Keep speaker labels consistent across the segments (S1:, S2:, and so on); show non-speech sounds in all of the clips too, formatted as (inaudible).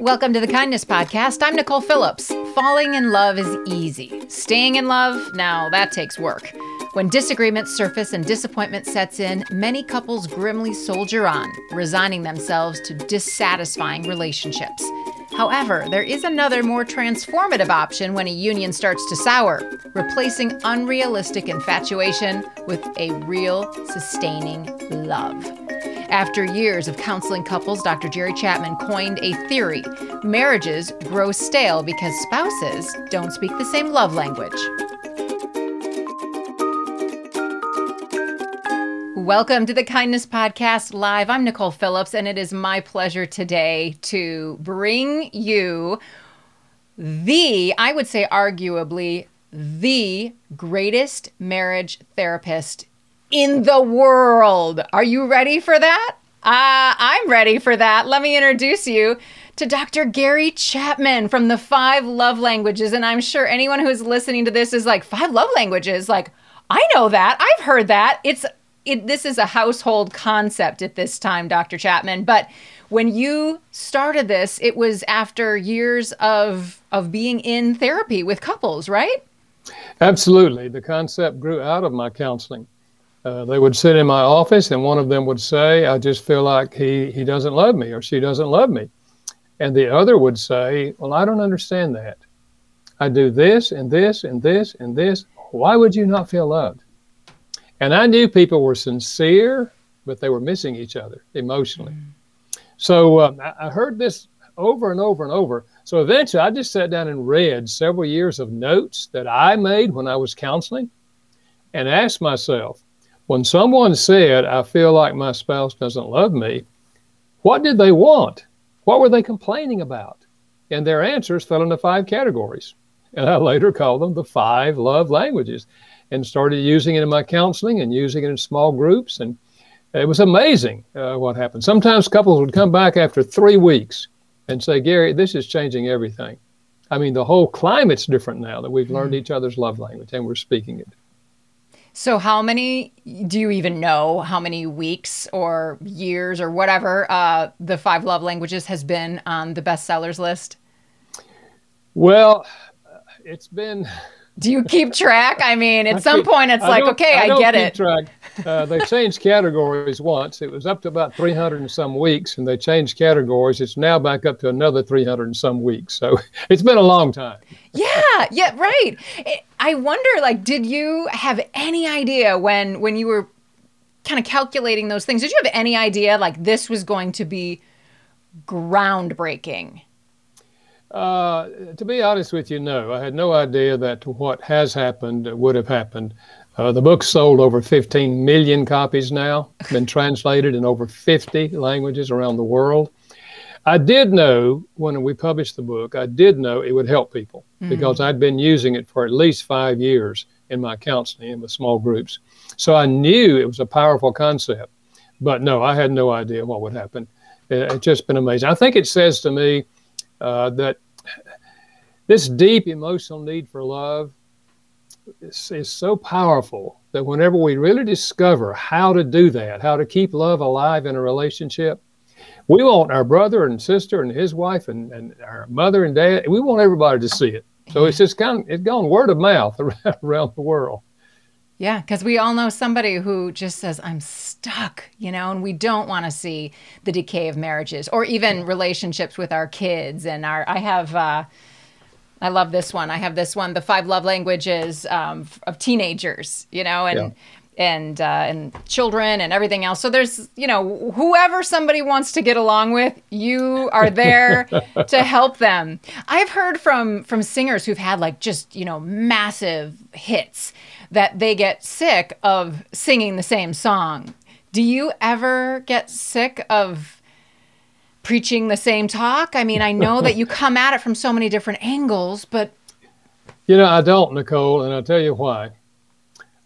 S1: Welcome to the Kindness Podcast. I'm Nicole Phillips. Falling in love is easy. Staying in love, now that takes work. When disagreements surface and disappointment sets in, many couples grimly soldier on, resigning themselves to dissatisfying relationships. However, there is another more transformative option when a union starts to sour, replacing unrealistic infatuation with a real, sustaining love. After years of counseling couples, Dr. Gary Chapman coined a theory marriages grow stale because spouses don't speak the same love language. Welcome to the Kindness Podcast Live. I'm Nicole Phillips, and it is my pleasure today to bring you the, I would say, arguably, the greatest marriage therapist in the world. Are you ready for that? Uh, I'm ready for that. Let me introduce you to Dr. Gary Chapman from the Five Love Languages. And I'm sure anyone who's listening to this is like, Five Love Languages? Like, I know that. I've heard that. It's it, this is a household concept at this time, Dr. Chapman. But when you started this, it was after years of of being in therapy with couples, right?
S2: Absolutely. The concept grew out of my counseling. Uh, they would sit in my office, and one of them would say, "I just feel like he he doesn't love me, or she doesn't love me," and the other would say, "Well, I don't understand that. I do this and this and this and this. Why would you not feel loved?" And I knew people were sincere, but they were missing each other emotionally. Mm. So uh, I heard this over and over and over. So eventually I just sat down and read several years of notes that I made when I was counseling and asked myself, when someone said, I feel like my spouse doesn't love me, what did they want? What were they complaining about? And their answers fell into five categories. And I later called them the five love languages and started using it in my counseling and using it in small groups. And it was amazing uh, what happened. Sometimes couples would come back after three weeks and say, Gary, this is changing everything. I mean, the whole climate's different now that we've learned mm-hmm. each other's love language and we're speaking it.
S1: So, how many do you even know how many weeks or years or whatever uh, the five love languages has been on the bestsellers list?
S2: Well, it's been
S1: do you keep track? I mean, at I some keep, point, it's I like, okay, I, I get it.
S2: Track. Uh, they changed categories once. It was up to about 300 and some weeks, and they changed categories. It's now back up to another 300 and some weeks. So (laughs) it's been a long time.
S1: yeah, yeah, right. I wonder, like, did you have any idea when when you were kind of calculating those things? Did you have any idea like this was going to be groundbreaking?
S2: Uh, to be honest with you, no. I had no idea that what has happened would have happened. Uh, the book sold over 15 million copies now, been translated in over 50 languages around the world. I did know when we published the book, I did know it would help people mm-hmm. because I'd been using it for at least five years in my counseling and with small groups. So I knew it was a powerful concept. But no, I had no idea what would happen. It's just been amazing. I think it says to me, uh, that this deep emotional need for love is, is so powerful that whenever we really discover how to do that, how to keep love alive in a relationship, we want our brother and sister and his wife and, and our mother and dad, we want everybody to see it. So it's just kind of, it's gone word of mouth around, (laughs) around the world.
S1: Yeah, because we all know somebody who just says, I'm stuck, you know, and we don't want to see the decay of marriages or even relationships with our kids. And our, I have, uh, I love this one. I have this one, the five love languages um, of teenagers, you know, and, yeah. and, uh, and children and everything else. So there's, you know, whoever somebody wants to get along with, you are there (laughs) to help them. I've heard from, from singers who've had like just, you know, massive hits that they get sick of singing the same song. Do you ever get sick of preaching the same talk? I mean, I know that you come at it from so many different angles, but.
S2: You know, I don't, Nicole, and I'll tell you why.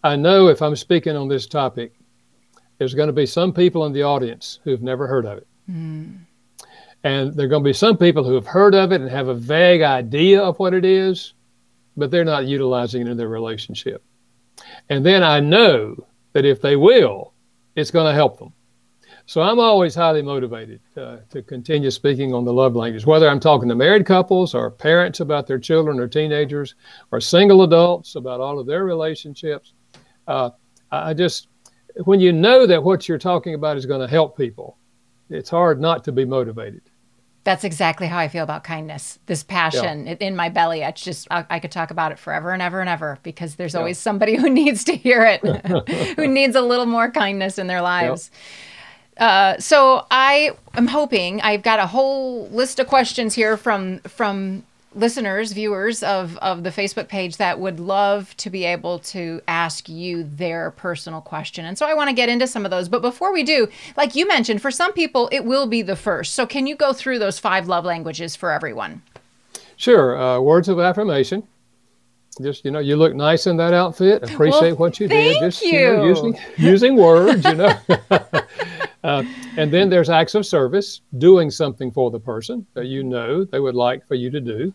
S2: I know if I'm speaking on this topic, there's going to be some people in the audience who've never heard of it. Mm. And there are going to be some people who have heard of it and have a vague idea of what it is, but they're not utilizing it in their relationship. And then I know that if they will, it's going to help them. So I'm always highly motivated uh, to continue speaking on the love language, whether I'm talking to married couples or parents about their children or teenagers or single adults about all of their relationships. Uh, I just, when you know that what you're talking about is going to help people, it's hard not to be motivated.
S1: That's exactly how I feel about kindness. This passion yeah. in my belly. I just I, I, could talk about it forever and ever and ever because there's yeah. always somebody (laughs) who needs to hear it, (laughs) who needs a little more kindness in their lives. Yeah. Uh, so I am hoping I've got a whole list of questions here from from listeners, viewers of, of the Facebook page that would love to be able to ask you their personal question. And so I want to get into some of those. But before we do, like you mentioned, for some people, it will be the first. So can you go through those five love languages for everyone?
S2: Sure. Uh, words of affirmation. Just, you know, you look nice in that outfit. (laughs) Appreciate well, what you
S1: did.
S2: Just,
S1: you.
S2: you know, using, using words, you know. (laughs) Uh, and then there's acts of service, doing something for the person that you know they would like for you to do.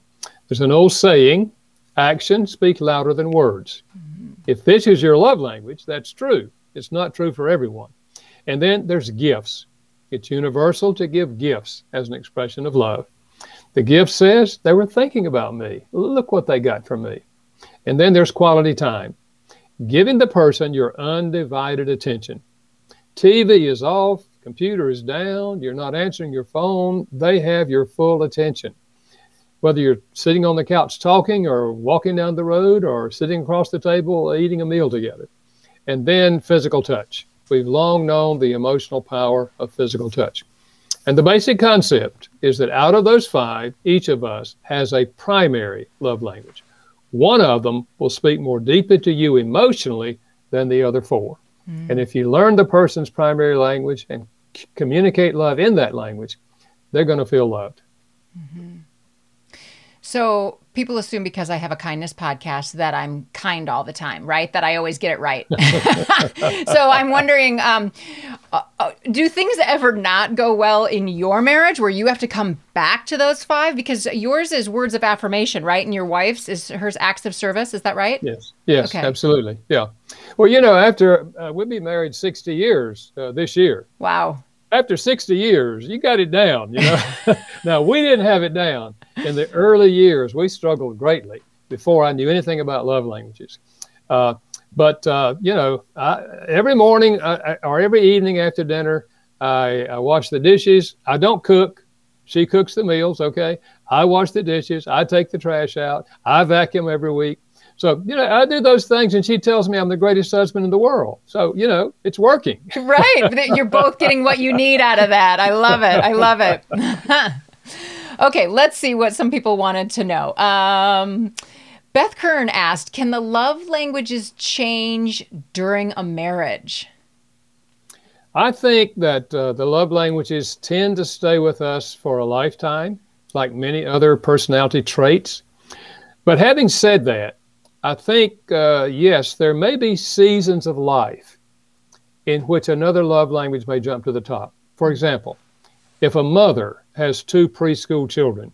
S2: There's an old saying actions speak louder than words. Mm-hmm. If this is your love language, that's true. It's not true for everyone. And then there's gifts. It's universal to give gifts as an expression of love. The gift says they were thinking about me. Look what they got from me. And then there's quality time, giving the person your undivided attention. TV is off, computer is down, you're not answering your phone, they have your full attention whether you're sitting on the couch talking or walking down the road or sitting across the table eating a meal together. And then physical touch. We've long known the emotional power of physical touch. And the basic concept is that out of those five, each of us has a primary love language. One of them will speak more deeply to you emotionally than the other 4 mm. And if you learn the person's primary language and c- communicate love in that language, they're going to feel loved. Mm-hmm.
S1: So people assume because I have a kindness podcast that I'm kind all the time, right? That I always get it right. (laughs) so I'm wondering, um, uh, uh, do things ever not go well in your marriage where you have to come back to those five? Because yours is words of affirmation, right? And your wife's is hers acts of service. Is that right?
S2: Yes. Yes. Okay. Absolutely. Yeah. Well, you know, after uh, we'll be married 60 years uh, this year.
S1: Wow
S2: after 60 years, you got it down, you know. (laughs) (laughs) now, we didn't have it down. In the early years, we struggled greatly before I knew anything about love languages. Uh, but, uh, you know, I, every morning I, or every evening after dinner, I, I wash the dishes. I don't cook. She cooks the meals, okay? I wash the dishes. I take the trash out. I vacuum every week. So, you know, I do those things and she tells me I'm the greatest husband in the world. So, you know, it's working. (laughs)
S1: right. You're both getting what you need out of that. I love it. I love it. (laughs) okay, let's see what some people wanted to know. Um, Beth Kern asked Can the love languages change during a marriage?
S2: I think that uh, the love languages tend to stay with us for a lifetime, like many other personality traits. But having said that, I think, uh, yes, there may be seasons of life in which another love language may jump to the top. For example, if a mother has two preschool children,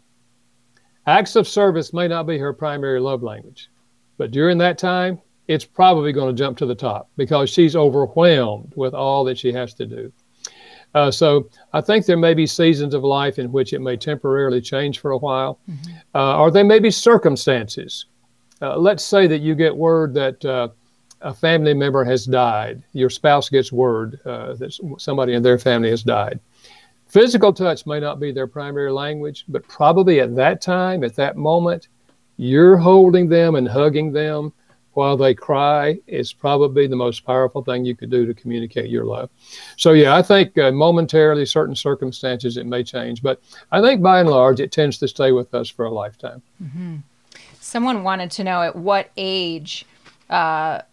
S2: acts of service may not be her primary love language. But during that time, it's probably going to jump to the top because she's overwhelmed with all that she has to do. Uh, so I think there may be seasons of life in which it may temporarily change for a while, mm-hmm. uh, or there may be circumstances uh, let's say that you get word that uh, a family member has died. Your spouse gets word uh, that somebody in their family has died. Physical touch may not be their primary language, but probably at that time, at that moment, you're holding them and hugging them while they cry is probably the most powerful thing you could do to communicate your love. So, yeah, I think uh, momentarily, certain circumstances, it may change, but I think by and large, it tends to stay with us for a lifetime. Mm-hmm.
S1: Someone wanted to know at what age uh,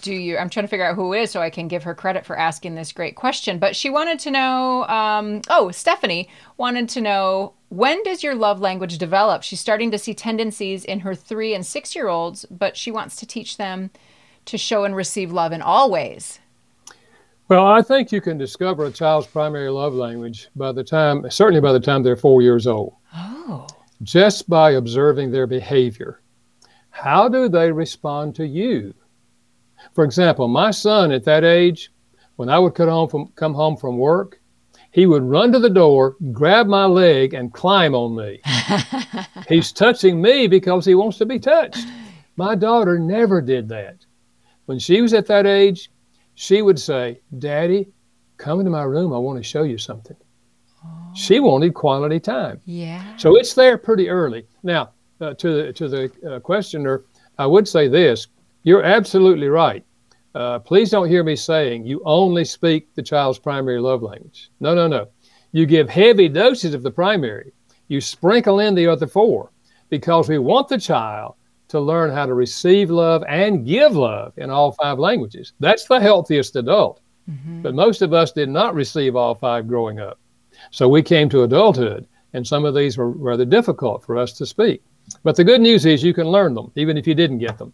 S1: do you? I'm trying to figure out who it is so I can give her credit for asking this great question. But she wanted to know. Um, oh, Stephanie wanted to know when does your love language develop? She's starting to see tendencies in her three and six year olds, but she wants to teach them to show and receive love in all ways.
S2: Well, I think you can discover a child's primary love language by the time, certainly by the time they're four years old.
S1: Oh
S2: just by observing their behavior. How do they respond to you? For example, my son at that age when I would come home from, come home from work, he would run to the door, grab my leg, and climb on me. (laughs) He's touching me because he wants to be touched. My daughter never did that. When she was at that age, she would say, Daddy, come into my room. I want to show you something. She wanted quality time.
S1: Yeah.
S2: So it's there pretty early. Now, uh, to the, to the uh, questioner, I would say this you're absolutely right. Uh, please don't hear me saying you only speak the child's primary love language. No, no, no. You give heavy doses of the primary. You sprinkle in the other four because we want the child to learn how to receive love and give love in all five languages. That's the healthiest adult. Mm-hmm. But most of us did not receive all five growing up. So we came to adulthood, and some of these were rather difficult for us to speak. But the good news is you can learn them, even if you didn't get them.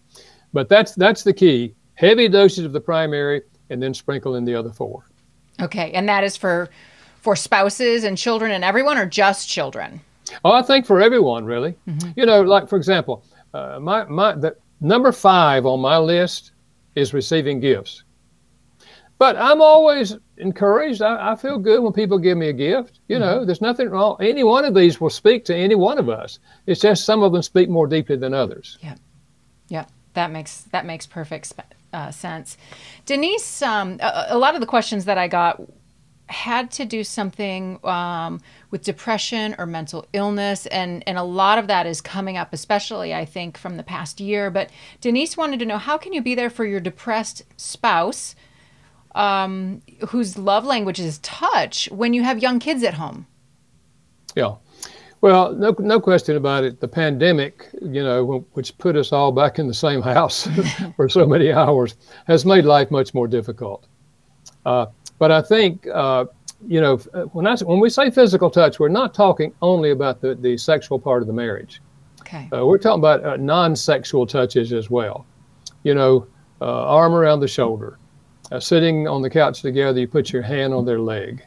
S2: But that's that's the key heavy doses of the primary, and then sprinkle in the other four.
S1: Okay, and that is for for spouses and children and everyone, or just children?
S2: Oh, I think for everyone, really. Mm-hmm. You know, like for example, uh, my my the number five on my list is receiving gifts. But I'm always encouraged. I, I, feel good when people give me a gift. You know, mm-hmm. there's nothing wrong. Any one of these will speak to any one of us. It's just some of them speak more deeply than others.
S1: Yeah, yeah, that makes that makes perfect uh, sense. Denise, um, a, a, lot of the questions that I got had to do something um, with depression or mental illness, and and a lot of that is coming up, especially I think from the past year. But Denise wanted to know how can you be there for your depressed spouse, um, whose love language is touch, when you have young kids at home?
S2: Yeah. Well, no, no question about it. The pandemic, you know, which put us all back in the same (laughs) house (laughs) for so many hours, has made life much more difficult. Uh, but I think, uh, you know, when I when we say physical touch, we're not talking only about the, the sexual part of the marriage.
S1: Okay.
S2: Uh, we're talking about uh, non-sexual touches as well. You know, uh, arm around the shoulder, uh, sitting on the couch together. You put your hand on their leg.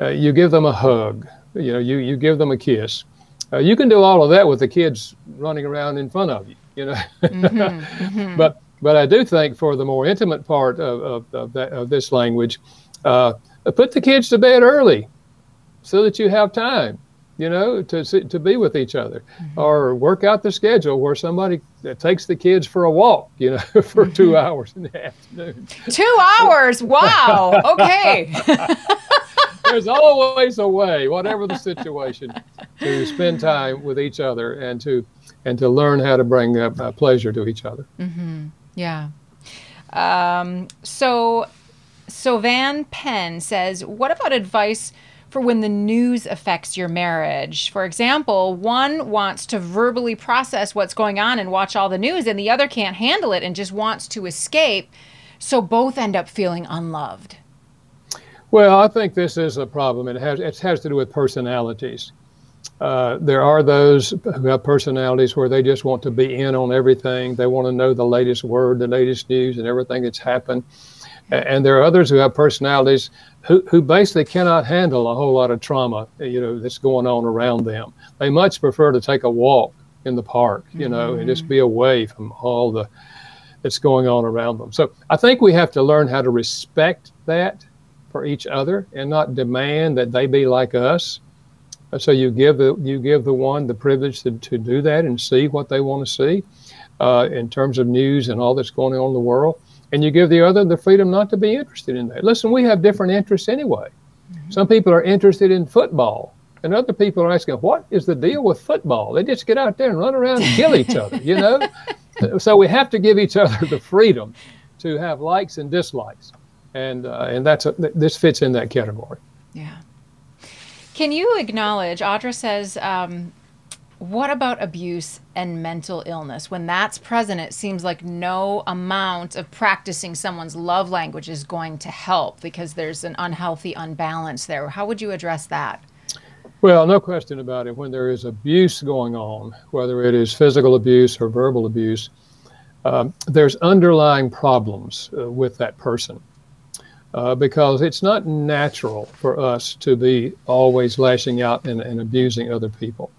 S2: you give them a hug you know, you, you give them a kiss. Uh, you can do all of that with the kids running around in front of you, you know. mm-hmm, (laughs) mm-hmm. But but I do think for the more intimate part of, of, of, that, of this language, uh, put the kids to bed early so that you have time, you know, to, to be with each other. Mm-hmm. Or work out the schedule where somebody takes the kids for a walk, you know, (laughs) for mm-hmm. two hours in the afternoon.
S1: Two hours? Wow. Okay. (laughs)
S2: there's always a way, whatever the situation, to spend time with each other and to and to learn how to bring uh, pleasure to each other.
S1: Mm-hmm. Yeah. Um, so, so Van Penn says, what about advice? For when the news affects your marriage. For example, one wants to verbally process what's going on and watch all the news, and the other can't handle it and just wants to escape. So both end up feeling unloved.
S2: Well, I think this is a problem. It has it has to do with personalities. Uh, there are those who have personalities where they just want to be in on everything. They want to know the latest word, the latest news, and everything that's happened. And there are others who have personalities who, who basically cannot handle a whole lot of trauma, you know, that's going on around them. They much prefer to take a walk in the park, you know, mm-hmm. and just be away from all the that's going on around them. So I think we have to learn how to respect that for each other and not demand that they be like us. So you give the you give the one the privilege to, to do that and see what they want to see uh, in terms of news and all that's going on in the world, and you give the other the freedom not to be interested in that. Listen, we have different interests anyway. Mm-hmm. Some people are interested in football, and other people are asking, "What is the deal with football? They just get out there and run around and kill each other," you know. (laughs) so we have to give each other the freedom to have likes and dislikes and uh, and that's a, this fits in that category.
S1: Yeah. Can you acknowledge? Audra says, um, "What about abuse and mental illness? When that's present, it seems like no amount of practicing someone's love language is going to help because there's an unhealthy unbalance there. How would you address that?"
S2: Well, no question about it. When there is abuse going on, whether it is physical abuse or verbal abuse, um, there's underlying problems uh, with that person uh, because it's not natural for us to be always lashing out and, and abusing other people.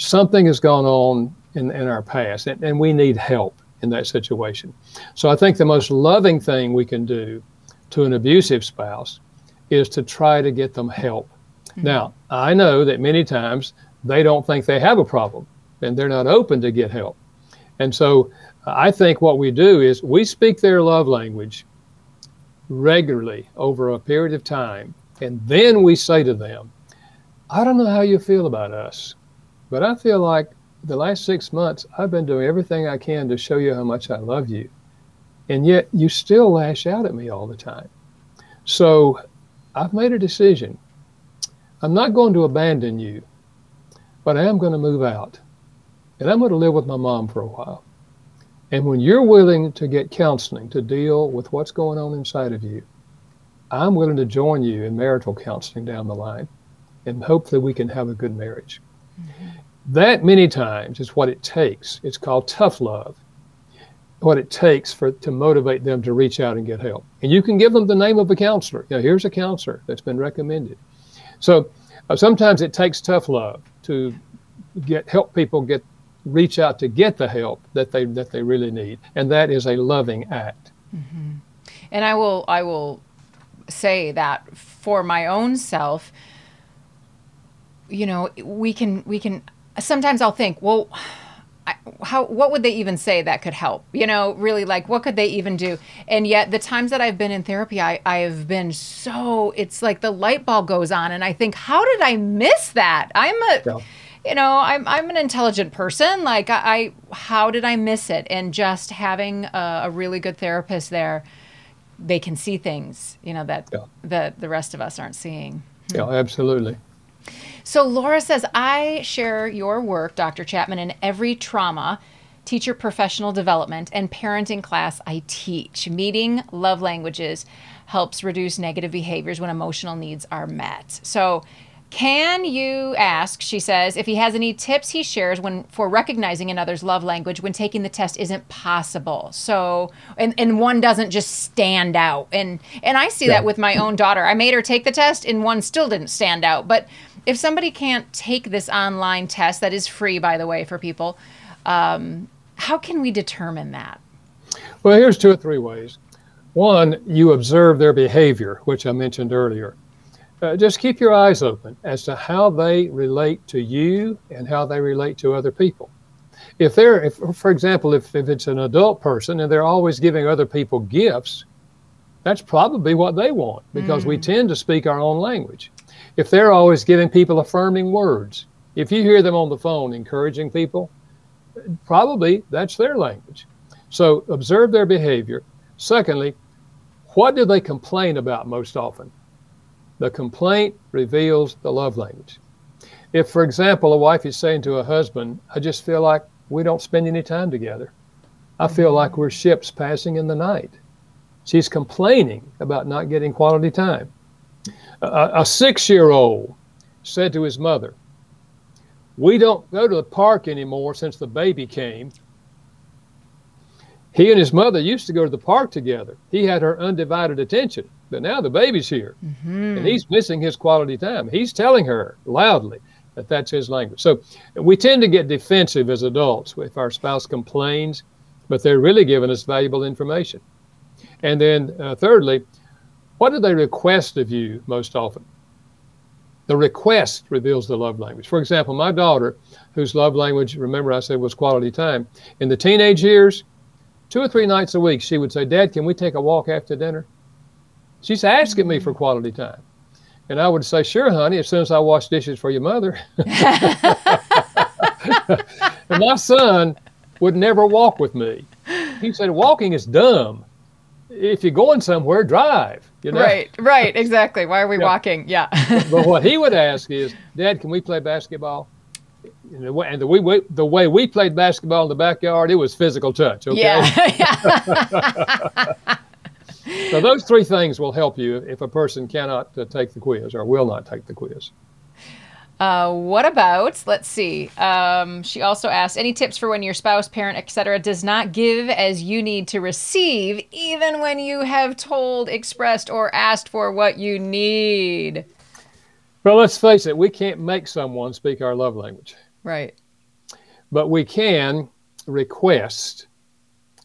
S2: Something has gone on in, in our past, and, and we need help in that situation. So I think the most loving thing we can do to an abusive spouse is to try to get them help. Mm-hmm. Now, I know that many times they don't think they have a problem and they're not open to get help. And so I think what we do is we speak their love language regularly over a period of time. And then we say to them, I don't know how you feel about us, but I feel like the last six months I've been doing everything I can to show you how much I love you. And yet you still lash out at me all the time. So I've made a decision. I'm not going to abandon you, but I am going to move out. And I'm going to live with my mom for a while. And when you're willing to get counseling to deal with what's going on inside of you, I'm willing to join you in marital counseling down the line. And hopefully we can have a good marriage. Mm-hmm. That many times is what it takes. It's called tough love. What it takes for to motivate them to reach out and get help. And you can give them the name of a counselor. Know, here's a counselor that's been recommended. So uh, sometimes it takes tough love to get help people get reach out to get the help that they that they really need, and that is a loving act.
S1: Mm-hmm. And I will I will say that for my own self, you know, we can we can sometimes I'll think, well. how what would they even say that could help you know really like what could they even do and yet the times that i've been in therapy i i have been so it's like the light bulb goes on and i think how did i miss that i'm a yeah you know, I'm I'm an intelligent person. Like I, I how did I miss it? And just having a, a, really good therapist there, they can see things, you know, that yeah. that the rest of us aren't seeing.
S2: Yeah, absolutely.
S1: So Laura says, I share your work, Dr. Chapman, in every trauma, teacher professional development, and parenting class I teach. Meeting love languages helps reduce negative behaviors when emotional needs are met. So can you ask, she says, if he has any tips he shares when for recognizing another's love language when taking the test isn't possible? So and, and one doesn't just stand out. And and I see yeah. that with my own daughter. I made her take the test and one still didn't stand out. But if somebody can't take this online test that is free by the way for people, um, how can we determine that?
S2: Well, here's two or three ways. One, you observe their behavior, which I mentioned earlier uh, just keep your eyes open as to how they relate to you and how they relate to other people. If they're, if, for example, if, if it's an adult person and they're always giving other people gifts, that's probably what they want because mm. we tend to speak our own language. If they're always giving people affirming words, if you hear them on the phone encouraging people, probably that's their language. So observe their behavior. Secondly, what do they complain about most often? The complaint reveals the love language. If, for example, a wife is saying to a husband, I just feel like we don't spend any time together. I feel like mm-hmm. we're ships passing in the night. She's complaining about not getting quality time. A, a six year old said to his mother, We don't go to the park anymore since the baby came. He and his mother used to go to the park together. He had her undivided attention. But now the baby's here mm-hmm. and he's missing his quality time. He's telling her loudly that that's his language. So we tend to get defensive as adults if our spouse complains, but they're really giving us valuable information. And then, uh, thirdly, what do they request of you most often? The request reveals the love language. For example, my daughter, whose love language, remember I said was quality time, in the teenage years, two or three nights a week, she would say, Dad, can we take a walk after dinner? She's asking me for mm. quality time. And I would say, sure, honey, as soon as I wash dishes for your mother. (laughs) (laughs) and my son would never walk with me. He said, walking is dumb. If you're going somewhere, drive. You know?
S1: Right, right, exactly. Why are we yeah. walking? Yeah.
S2: but what he would ask is, Dad, can we play basketball? And the way, and the, we, the way we played basketball in the backyard, it was physical touch. Okay. (laughs) (laughs) Yeah. so those three things will help you if a person cannot uh, take the quiz or will not take the quiz.
S1: Uh, what about, let's see, um, she also asked, any tips for when your spouse, parent, etc., does not give as you need to receive, even when you have told, expressed, or asked for what you need?
S2: Well, let's face it, we can't make someone speak our love language.
S1: Right.
S2: But we can request,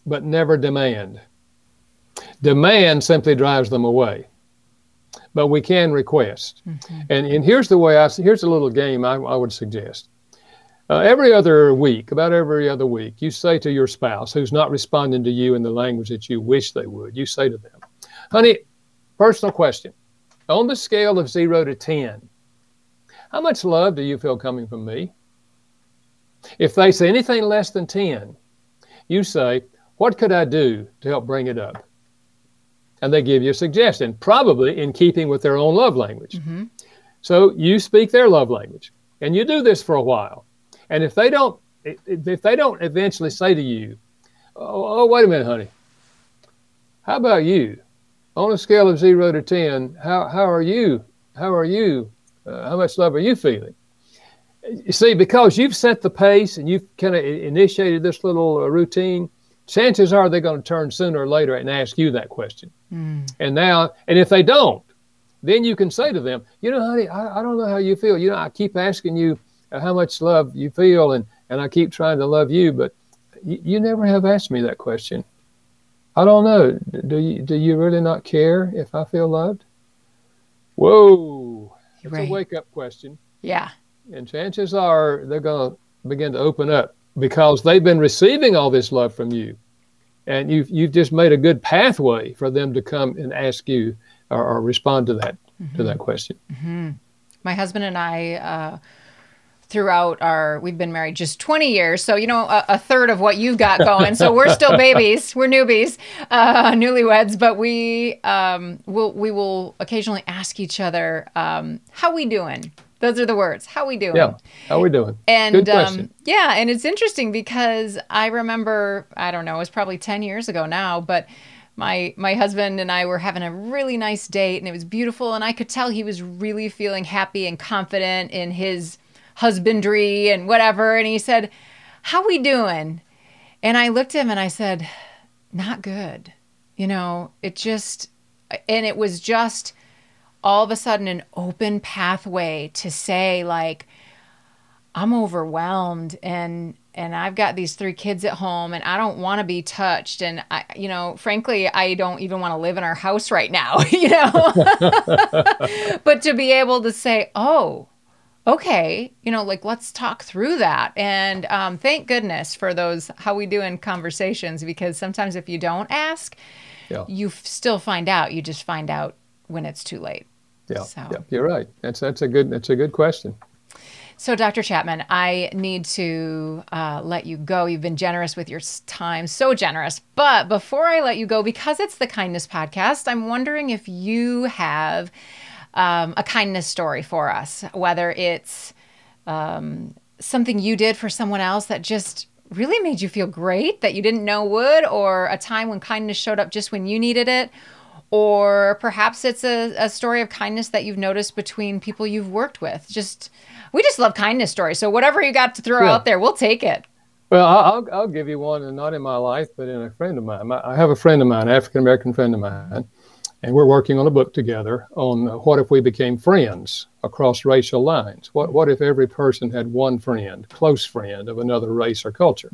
S2: but never demand. Demand simply drives them away. But we can request. Mm-hmm. And, and here's the way I here's a little game I, I would suggest. Uh, every other week, about every other week, you say to your spouse who's not responding to you in the language that you wish they would, you say to them, honey, personal question. On the scale of zero to 10, how much love do you feel coming from me? If they say anything less than 10, you say, What could I do to help bring it up? And they give you a suggestion, probably in keeping with their own love language. Mm-hmm. So you speak their love language, and you do this for a while. And if they don't, if they don't eventually say to you, "Oh, oh wait a minute, honey, how about you? On a scale of zero to ten, how how are you? How are you? Uh, how much love are you feeling?" you see, because you've set the pace and you've kind of initiated this little uh, routine, chances are they're going to turn sooner or later and ask you that question. Mm. And now, and if they don't, then you can say to them, you know, honey, I, I don't know how you feel. You know, I keep asking you how much love you feel, and, and I keep trying to love you, but y- you never have asked me that question. I don't know. Do you, do you really not care if I feel loved? Whoa. It's right. a wake up question.
S1: Yeah.
S2: And chances are they're going to begin to open up because they've been receiving all this love from you. And you've, you've just made a good pathway for them to come and ask you or, or respond to that, mm-hmm. to that question.
S1: Mm-hmm. My husband and I, uh, throughout our we've been married just 20 years so you know a, a third of what you've got going so we're still (laughs) babies we're newbies uh, newlyweds but we um, will we will occasionally ask each other um, how we doing those are the words. How we doing?
S2: Yeah. How we doing?
S1: And um, yeah, and it's interesting because I remember I don't know, it was probably 10 years ago now, but my my husband and I were having a really nice date and it was beautiful and I could tell he was really feeling happy and confident in his husbandry and whatever and he said, "How we doing?" And I looked at him and I said, "Not good." You know, it just and it was just all of a sudden an open pathway to say like I'm overwhelmed and and I've got these three kids at home and I don't want to be touched and I you know frankly I don't even want to live in our house right now (laughs) you know? (laughs) But to be able to say oh okay you know like let's talk through that. And um, thank goodness for those how we do in conversations because sometimes if you don't ask yeah. you still find out you just find out when it's too late
S2: yeah, so. yeah, you're right. That's that's a good that's a good question.
S1: So, Dr. Chapman, I need to uh, let you go. You've been generous with your time, so generous. But before I let you go, because it's the Kindness Podcast, I'm wondering if you have um, a kindness story for us, whether it's um, something you did for someone else that just really made you feel great that you didn't know would, or a time when kindness showed up just when you needed it, or perhaps it's a, a story of kindness that you've noticed between people you've worked with. Just we just love kindness stories. So whatever you got to throw yeah. out there, we'll take it.
S2: Well, I'll, I'll give you one, and not in my life, but in a friend of mine. I have a friend of mine, African American friend of mine, and we're working on a book together on what if we became friends across racial lines? What what if every person had one friend, close friend of another race or culture?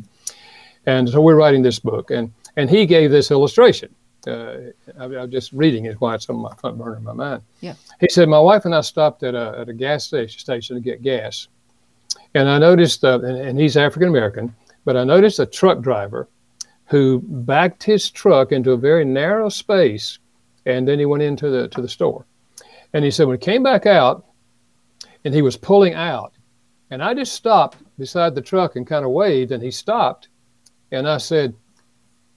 S2: And so we're writing this book, and and he gave this illustration I, am just reading it why it's on my front burner of my mind.
S1: Yeah.
S2: He said, My wife and I stopped at a, at a gas station to get gas. And I noticed, uh, and, and he's African American, but I noticed a truck driver who backed his truck into a very narrow space and then he went into the, to the store. And he said, when he came back out and he was pulling out, and I just stopped beside the truck and kind of waved, and he stopped. And I said,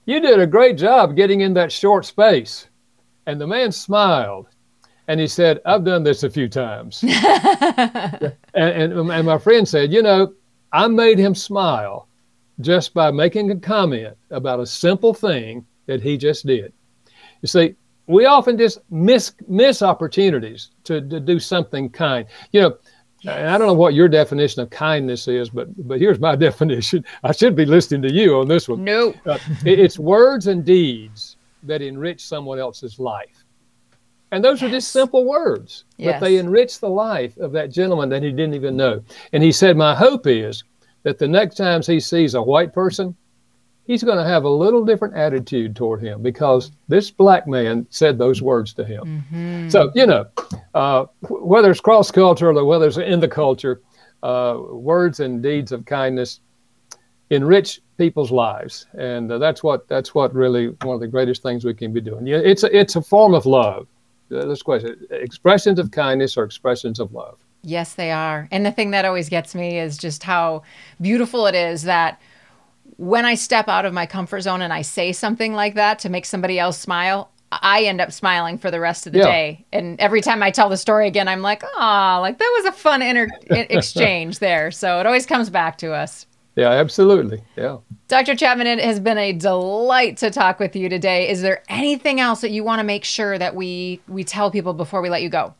S2: you did a great job getting in that short space. And the man smiled and he said, I've done this a few times. (laughs) and, and, and my friend said, You know, I made him smile just by making a comment about a simple thing that he just did. You see, we often just miss miss opportunities to, to do something kind. You know, Yes. I don't know what your definition of kindness is, but but here's my (laughs) definition. I should be listening to you on this one.
S1: No, uh,
S2: it, it's words and deeds that enrich someone else's life, and those yes. are just simple words, yes. but they enrich the life of that gentleman that he didn't even know. And he said, "My hope is that the next time he sees a white person, he's going to have a little different attitude toward him because this black man said those words to him. Mm-hmm. So, you know, uh, whether it's cross cultural or whether it's in the culture, uh, words and deeds of kindness enrich people's lives, and uh, that's what that's what really one of the greatest things we can be doing. Yeah, it's a, it's a form of love. Uh, this question: expressions of kindness or expressions of love.
S1: Yes, they are. And the thing that always gets me is just how beautiful it is that when I step out of my comfort zone and I say something like that to make somebody else smile, I end up smiling for the rest of the yeah. day. And every time I tell the story again, I'm like, oh, like that was a fun inter- (laughs) exchange there. So it always comes back to us.
S2: Yeah, absolutely. Yeah.
S1: Dr. Chapman, it has been a delight to talk with you today. Is there anything else that you want to make sure that we we tell people before we let you go?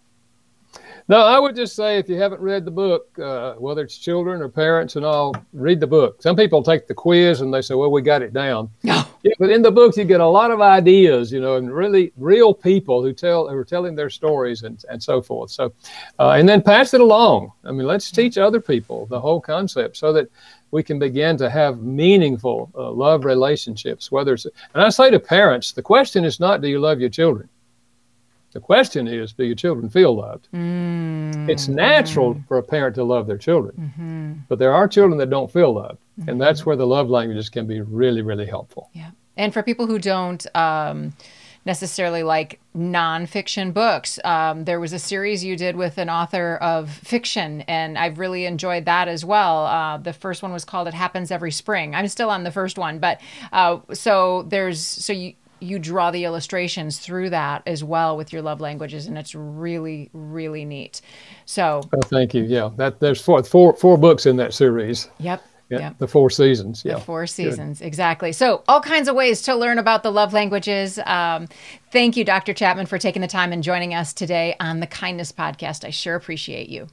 S2: No, I would just say if you haven't read the book, uh, whether it's children or parents and all, read the book. Some people take the quiz and they say, "Well, we got it down." (laughs) Yeah, but in the book, you get a lot of ideas, you know, and really real people who tell who are telling their stories and, and so forth. So, uh, and then pass it along. I mean, let's teach other people the whole concept so that we can begin to have meaningful uh, love relationships. Whether it's and I say to parents, the question is not, "Do you love your children?" The question is, do your children feel loved? Mm-hmm. It's natural for a parent to love their children, mm-hmm. but there are children that don't feel loved, mm-hmm. and that's where the love languages can be really, really helpful.
S1: Yeah, and for people who don't. Um, necessarily like nonfiction books. Um, there was a series you did with an author of fiction, and I've really enjoyed that as well. Uh, the first one was called "It Happens Every Spring." I'm still on the first one, but uh, so there's so you you draw the illustrations through that as well with your love languages and it's really really neat. So
S2: oh, thank you. Yeah that there's four four four books in that series.
S1: Yep
S2: yeah, yep. the four seasons yeah.
S1: The four seasons Good. exactly. So all kinds of ways to learn about the love languages. Um, thank you dr chapman for taking the time and joining us today on the kindness podcast. I sure appreciate you.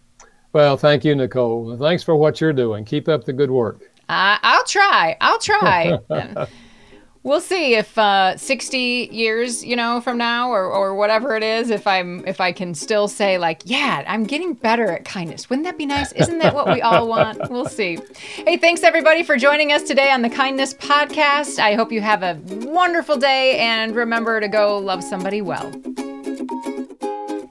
S2: Well thank you nicole. Thanks for what you're doing. Keep up the good work.
S1: Uh, i'll try. I'll try (laughs) we'll see if uh, 60 years you know from now or, or whatever it is if i'm if i can still say like yeah i'm getting better at kindness. Wouldn't that be nice? Isn't that what we all want? We'll see. Hey thanks everybody for joining us today on the kindness podcast. I hope you have a wonderful day and remember to go love somebody well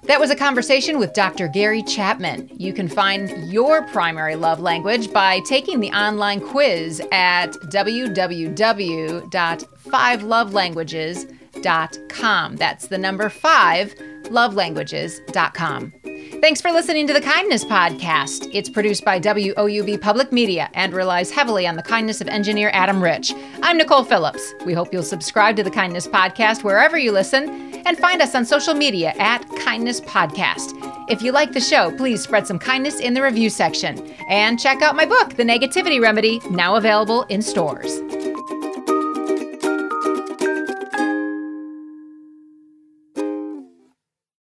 S1: that was a conversation with Dr. Gary Chapman. You can find your primary love language by taking the online quiz at www.fivelovelanguages.com. That's the number five, lovelanguages.com. Thanks for listening to the Kindness Podcast. It's produced by WOUB Public Media and relies heavily on the kindness of engineer Adam Rich. I'm Nicole Phillips. We hope you'll subscribe to the Kindness Podcast wherever you listen and find us on social media at Kindness Podcast. If you like the show, please spread some kindness in the review section. And check out my book, The Negativity Remedy, now available in stores.